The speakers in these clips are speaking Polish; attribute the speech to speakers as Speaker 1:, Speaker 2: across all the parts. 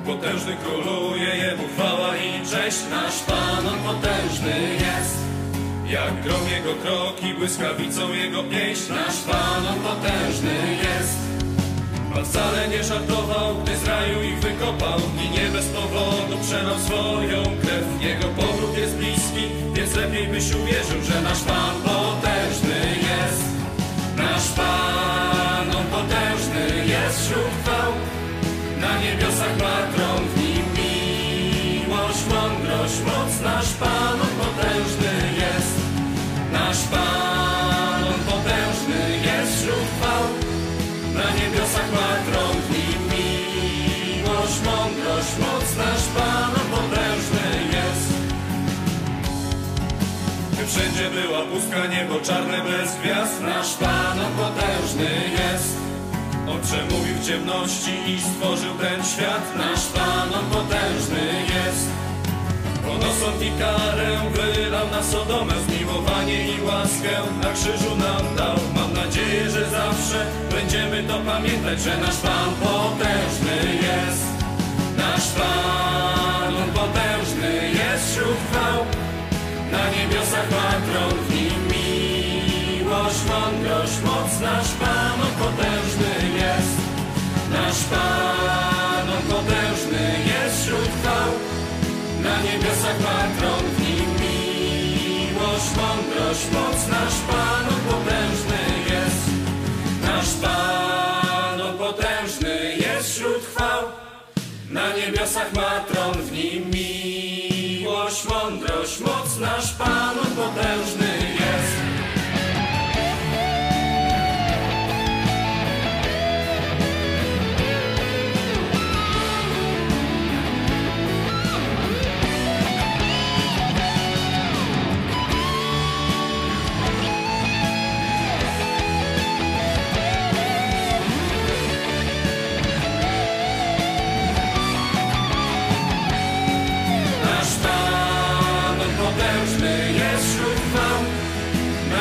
Speaker 1: potężny króluje, Jemu chwała i cześć. Nasz Pan, On potężny jest. Jak grom Jego kroki, błyskawicą Jego pieśń. Nasz Pan, On potężny jest. Pan wcale nie żartował, gdy z raju ich wykopał I nie bez powodu przelał swoją krew Jego powrót jest bliski, więc lepiej byś uwierzył Że nasz Pan potężny jest Nasz Pan, mądrość, moc Nasz Pan, On potężny jest Nasz Pan, On potężny jest wśród chwał na niebiosach ma tron, w nim miłość, mądrość, moc nasz Pan on potężny jest. Gdy wszędzie była pustka, niebo czarne bez gwiazd, nasz Pan on potężny jest. On przemówił w ciemności i stworzył ten świat, nasz Pan on potężny jest. On osąd i karę wylał na Sodomę Zmiłowanie i łaskę. Na krzyżu nam dał. Mam nadzieję, że zawsze będziemy to pamiętać Że nasz Pan potężny jest. Nasz Pan, On potężny jest wśród chwał. Na niebiosach ma tron, w nim miłość, mądrość, moc. Nasz Pan, On potężny jest. Nasz Pan, niebiosach ma tron, w nim miłość, mądrość, moc Nasz Pan, potężny jest. Nasz Pan, potężny jest wśród chwał. Na niebiosach ma tron, w nim miłość, mądrość, moc Nasz Pan, potężny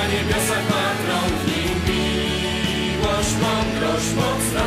Speaker 1: niebiosach ma tron, w nim. Miłość, mądrość, moc